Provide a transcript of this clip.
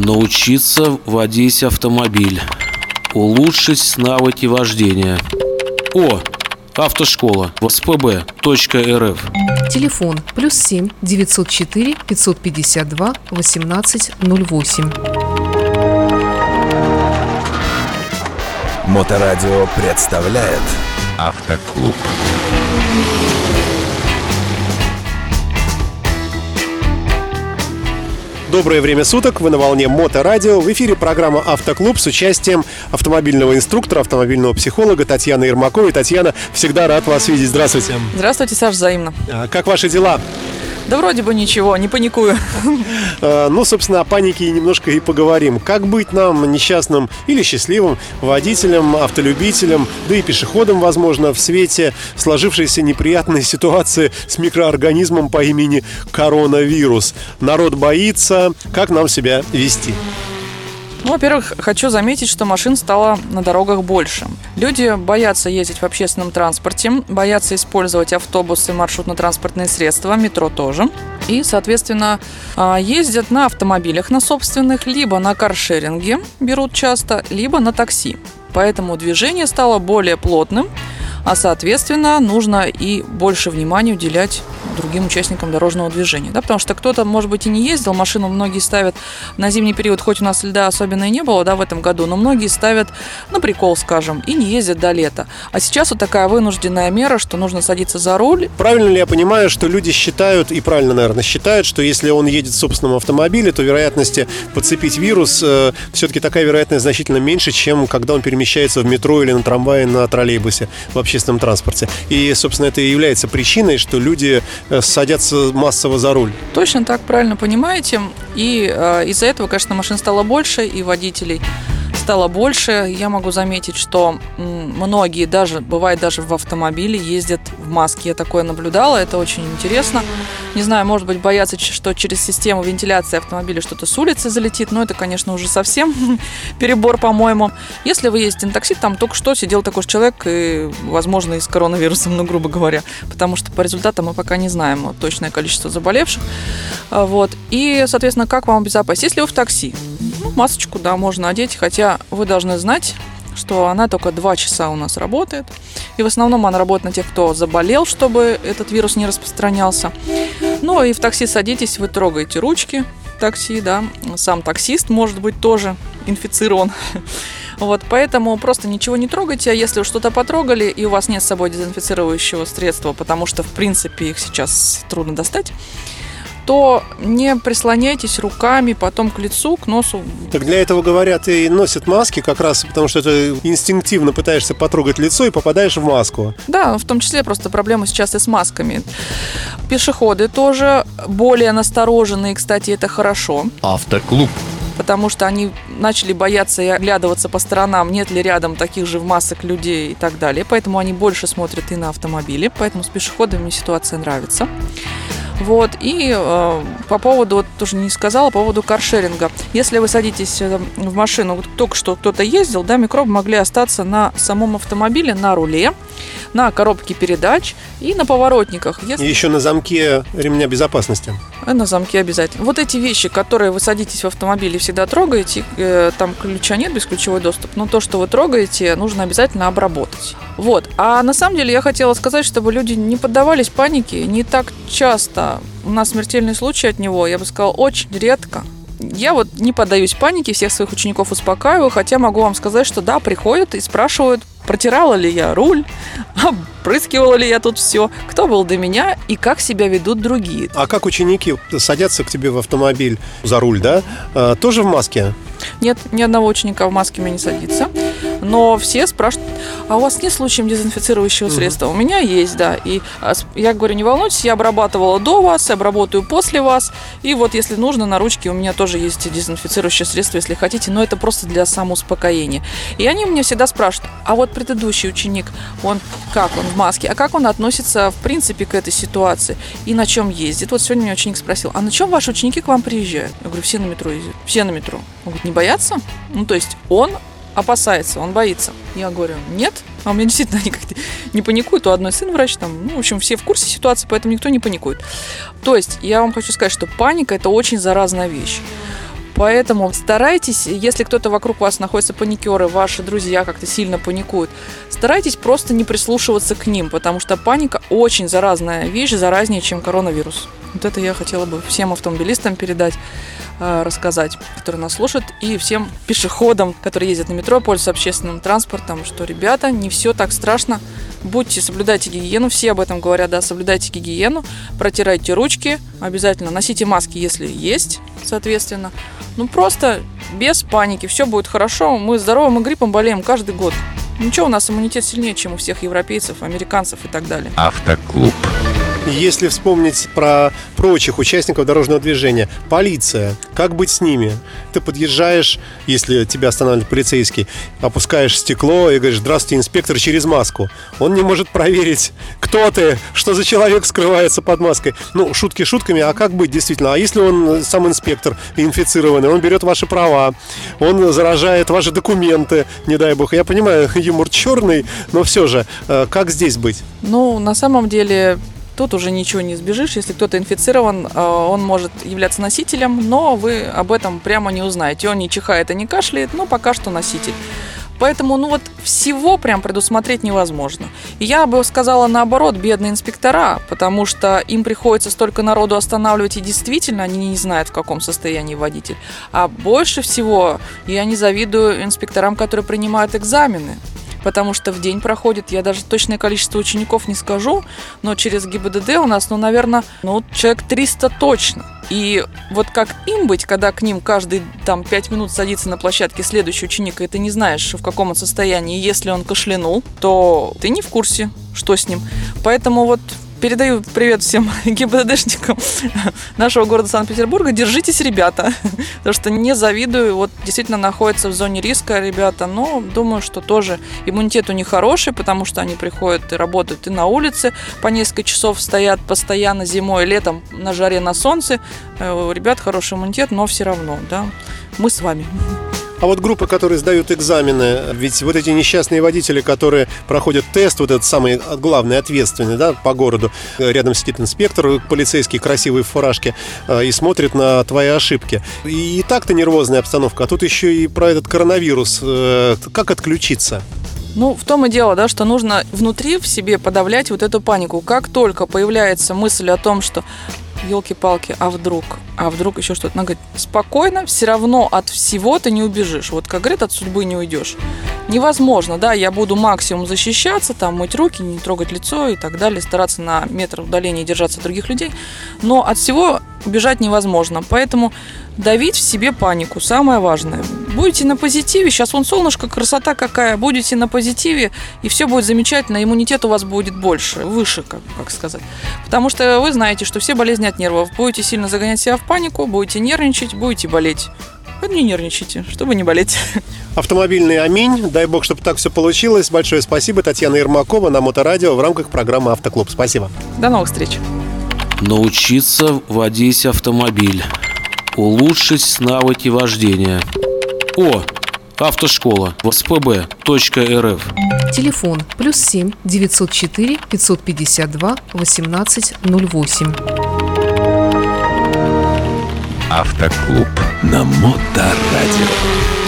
Научиться водить автомобиль. Улучшить навыки вождения. О, автошкола. СПБ.рф. Телефон плюс 7 904 552 1808. Моторадио представляет Автоклуб. Доброе время суток, вы на волне Моторадио. В эфире программа «Автоклуб» с участием автомобильного инструктора, автомобильного психолога Татьяны Ермаковой. Татьяна, всегда рад вас видеть. Здравствуйте. Здравствуйте, Саш, взаимно. А, Как ваши дела? Да вроде бы ничего, не паникую. А, Ну, собственно, о панике немножко и поговорим. Как быть нам несчастным или счастливым водителем, автолюбителем, да и пешеходом, возможно, в свете сложившейся неприятной ситуации с микроорганизмом по имени коронавирус? Народ боится. Как нам себя вести? Ну, во-первых, хочу заметить, что машин стало на дорогах больше. Люди боятся ездить в общественном транспорте, боятся использовать автобусы, маршрутно-транспортные средства, метро тоже. И, соответственно, а, ездят на автомобилях на собственных, либо на каршеринге берут часто, либо на такси. Поэтому движение стало более плотным, а, соответственно, нужно и больше внимания уделять другим участникам дорожного движения. Да, потому что кто-то, может быть, и не ездил, машину многие ставят на зимний период, хоть у нас льда особенно и не было да, в этом году, но многие ставят на прикол, скажем, и не ездят до лета. А сейчас вот такая вынужденная мера, что нужно садиться за руль. Правильно ли я понимаю, что люди считают, и правильно, наверное, считают, что если он едет в собственном автомобиле, то вероятности подцепить вирус, э, все-таки такая вероятность значительно меньше, чем когда он перемещается в метро или на трамвае, на троллейбусе, в общественном транспорте. И, собственно, это и является причиной, что люди садятся массово за руль. Точно так, правильно понимаете. И э, из-за этого, конечно, машин стало больше, и водителей стало больше. Я могу заметить, что многие даже, бывает даже в автомобиле, ездят в маске. Я такое наблюдала, это очень интересно. Не знаю, может быть, боятся, что через систему вентиляции автомобиля что-то с улицы залетит, но это, конечно, уже совсем перебор, по-моему. Если вы ездите на такси, там только что сидел такой человек, и, возможно, и с коронавирусом, ну, грубо говоря, потому что по результатам мы пока не знаем точное количество заболевших. А, Вот. И, соответственно, как вам обезопасить? Если вы в такси, масочку, да, можно одеть, хотя вы должны знать, что она только 2 часа у нас работает. И в основном она работает на тех, кто заболел, чтобы этот вирус не распространялся. Ну и в такси садитесь, вы трогаете ручки такси, да. Сам таксист может быть тоже инфицирован. Вот, поэтому просто ничего не трогайте, а если что-то потрогали и у вас нет с собой дезинфицирующего средства, потому что, в принципе, их сейчас трудно достать, то не прислоняйтесь руками потом к лицу, к носу. Так для этого, говорят, и носят маски, как раз потому что это инстинктивно пытаешься потрогать лицо и попадаешь в маску. Да, в том числе просто проблема сейчас и с масками. Пешеходы тоже более настороженные, кстати, это хорошо. Автоклуб. потому что они начали бояться и оглядываться по сторонам, нет ли рядом таких же в массах людей и так далее. Поэтому они больше смотрят и на автомобили, поэтому с пешеходами ситуация нравится. Вот, и э, по поводу, вот тоже не сказала, по поводу каршеринга. Если вы садитесь э, в машину, вот только что кто-то ездил, да, микробы могли остаться на самом автомобиле, на руле, на коробке передач и на поворотниках. Если... И еще на замке ремня безопасности. А На замке обязательно. Вот эти вещи, которые вы садитесь в автомобиль и всегда трогаете, э, там ключа нет, бесключевой доступ, но то, что вы трогаете, нужно обязательно обработать. Вот. А на самом деле я хотела сказать, чтобы люди не поддавались панике. Не так часто у нас смертельный случай от него, я бы сказала, очень редко. Я вот не поддаюсь панике, всех своих учеников успокаиваю, хотя могу вам сказать, что да, приходят и спрашивают, протирала ли я руль, опрыскивала ли я тут все, кто был до меня и как себя ведут другие. А как ученики садятся к тебе в автомобиль за руль, да? А, тоже в маске? Нет, ни одного ученика в маске меня не садится. Но все спрашивают, а у вас нет случаем дезинфицирующего средства? У меня есть, да. И а, я говорю, не волнуйтесь, я обрабатывала до вас, обработаю после вас. И вот если нужно, на ручке у меня тоже есть дезинфицирующее средство, если хотите. Но это просто для самоуспокоения. И они мне всегда спрашивают, а вот предыдущий ученик, он как, он в маске? А как он относится, в принципе, к этой ситуации? И на чем ездит? Вот сегодня меня ученик спросил, а на чем ваши ученики к вам приезжают? Я говорю, все на метро ездят. Все на метро. Он говорит, не боятся? Ну, то есть он опасается, он боится. Я говорю, нет. А у меня действительно они как-то не паникуют. У одной сын врач, там, ну, в общем, все в курсе ситуации, поэтому никто не паникует. То есть, я вам хочу сказать, что паника – это очень заразная вещь. Поэтому старайтесь, если кто-то вокруг вас находится паникеры, ваши друзья как-то сильно паникуют, старайтесь просто не прислушиваться к ним, потому что паника очень заразная вещь, заразнее, чем коронавирус. Вот это я хотела бы всем автомобилистам передать, рассказать, которые нас слушают, и всем пешеходам, которые ездят на метро, пользуются общественным транспортом, что, ребята, не все так страшно. Будьте, соблюдайте гигиену, все об этом говорят, да, соблюдайте гигиену, протирайте ручки, обязательно носите маски, если есть, соответственно. Ну, просто без паники, все будет хорошо, мы здоровы, мы гриппом болеем каждый год. Ничего, у нас иммунитет сильнее, чем у всех европейцев, американцев и так далее. Автоклуб. Если вспомнить про прочих участников дорожного движения, полиция, как быть с ними? Ты подъезжаешь, если тебя останавливает полицейский, опускаешь стекло и говоришь, здравствуйте, инспектор, через маску. Он не может проверить, кто ты, что за человек скрывается под маской. Ну, шутки шутками, а как быть действительно? А если он сам инспектор инфицированный, он берет ваши права, он заражает ваши документы, не дай бог. Я понимаю, юмор черный, но все же, э, как здесь быть? Ну, на самом деле, тут уже ничего не избежишь. Если кто-то инфицирован, э, он может являться носителем, но вы об этом прямо не узнаете. Он не чихает и не кашляет, но пока что носитель. Поэтому, ну вот, всего прям предусмотреть невозможно. Я бы сказала наоборот, бедные инспектора, потому что им приходится столько народу останавливать, и действительно они не знают, в каком состоянии водитель. А больше всего я не завидую инспекторам, которые принимают экзамены потому что в день проходит, я даже точное количество учеников не скажу, но через ГИБДД у нас, ну, наверное, ну, человек 300 точно. И вот как им быть, когда к ним каждый там 5 минут садится на площадке следующий ученик, и ты не знаешь, в каком он состоянии, если он кашлянул, то ты не в курсе, что с ним. Поэтому вот Передаю привет всем ГИБДДшникам нашего города Санкт-Петербурга. Держитесь, ребята, потому что не завидую. Вот действительно находятся в зоне риска ребята, но думаю, что тоже иммунитет у них хороший, потому что они приходят и работают и на улице, по несколько часов стоят постоянно зимой, летом на жаре, на солнце. Э, У ребят хороший иммунитет, но все равно, да, мы с вами. А вот группы, которые сдают экзамены, ведь вот эти несчастные водители, которые проходят тест, вот этот самый главный, ответственный, да, по городу, рядом сидит инспектор, полицейский, красивый в фуражке, э, и смотрит на твои ошибки. И, так-то нервозная обстановка, а тут еще и про этот коронавирус. Э, Как отключиться? Ну, в том и дело, да, что нужно внутри в себе подавлять вот эту панику. Как только появляется мысль о том, что елки-палки, а вдруг, а вдруг еще что-то. Она говорит, спокойно, все равно от всего ты не убежишь. Вот как говорят, от судьбы не уйдешь. Невозможно, да, я буду максимум защищаться, там, мыть руки, не трогать лицо и так далее, стараться на метр удаления держаться от других людей, но от всего убежать невозможно. Поэтому давить в себе панику, самое важное. Будете на позитиве, сейчас вон солнышко, красота какая, будете на позитиве, и все будет замечательно, иммунитет у вас будет больше, выше, как, как сказать. Потому что вы знаете, что все болезни от нервов. Будете сильно загонять себя в панику, будете нервничать, будете болеть. Вы не нервничайте, чтобы не болеть. Автомобильный аминь. Дай бог, чтобы так все получилось. Большое спасибо. Татьяна Ермакова на Моторадио в рамках программы «Автоклуб». Спасибо. До новых встреч. Научиться водить автомобиль. Улучшить навыки вождения. О, автошкола. ВСПБ.рф. Телефон плюс 7 904 552 1808. Автоклуб. На Моторадио.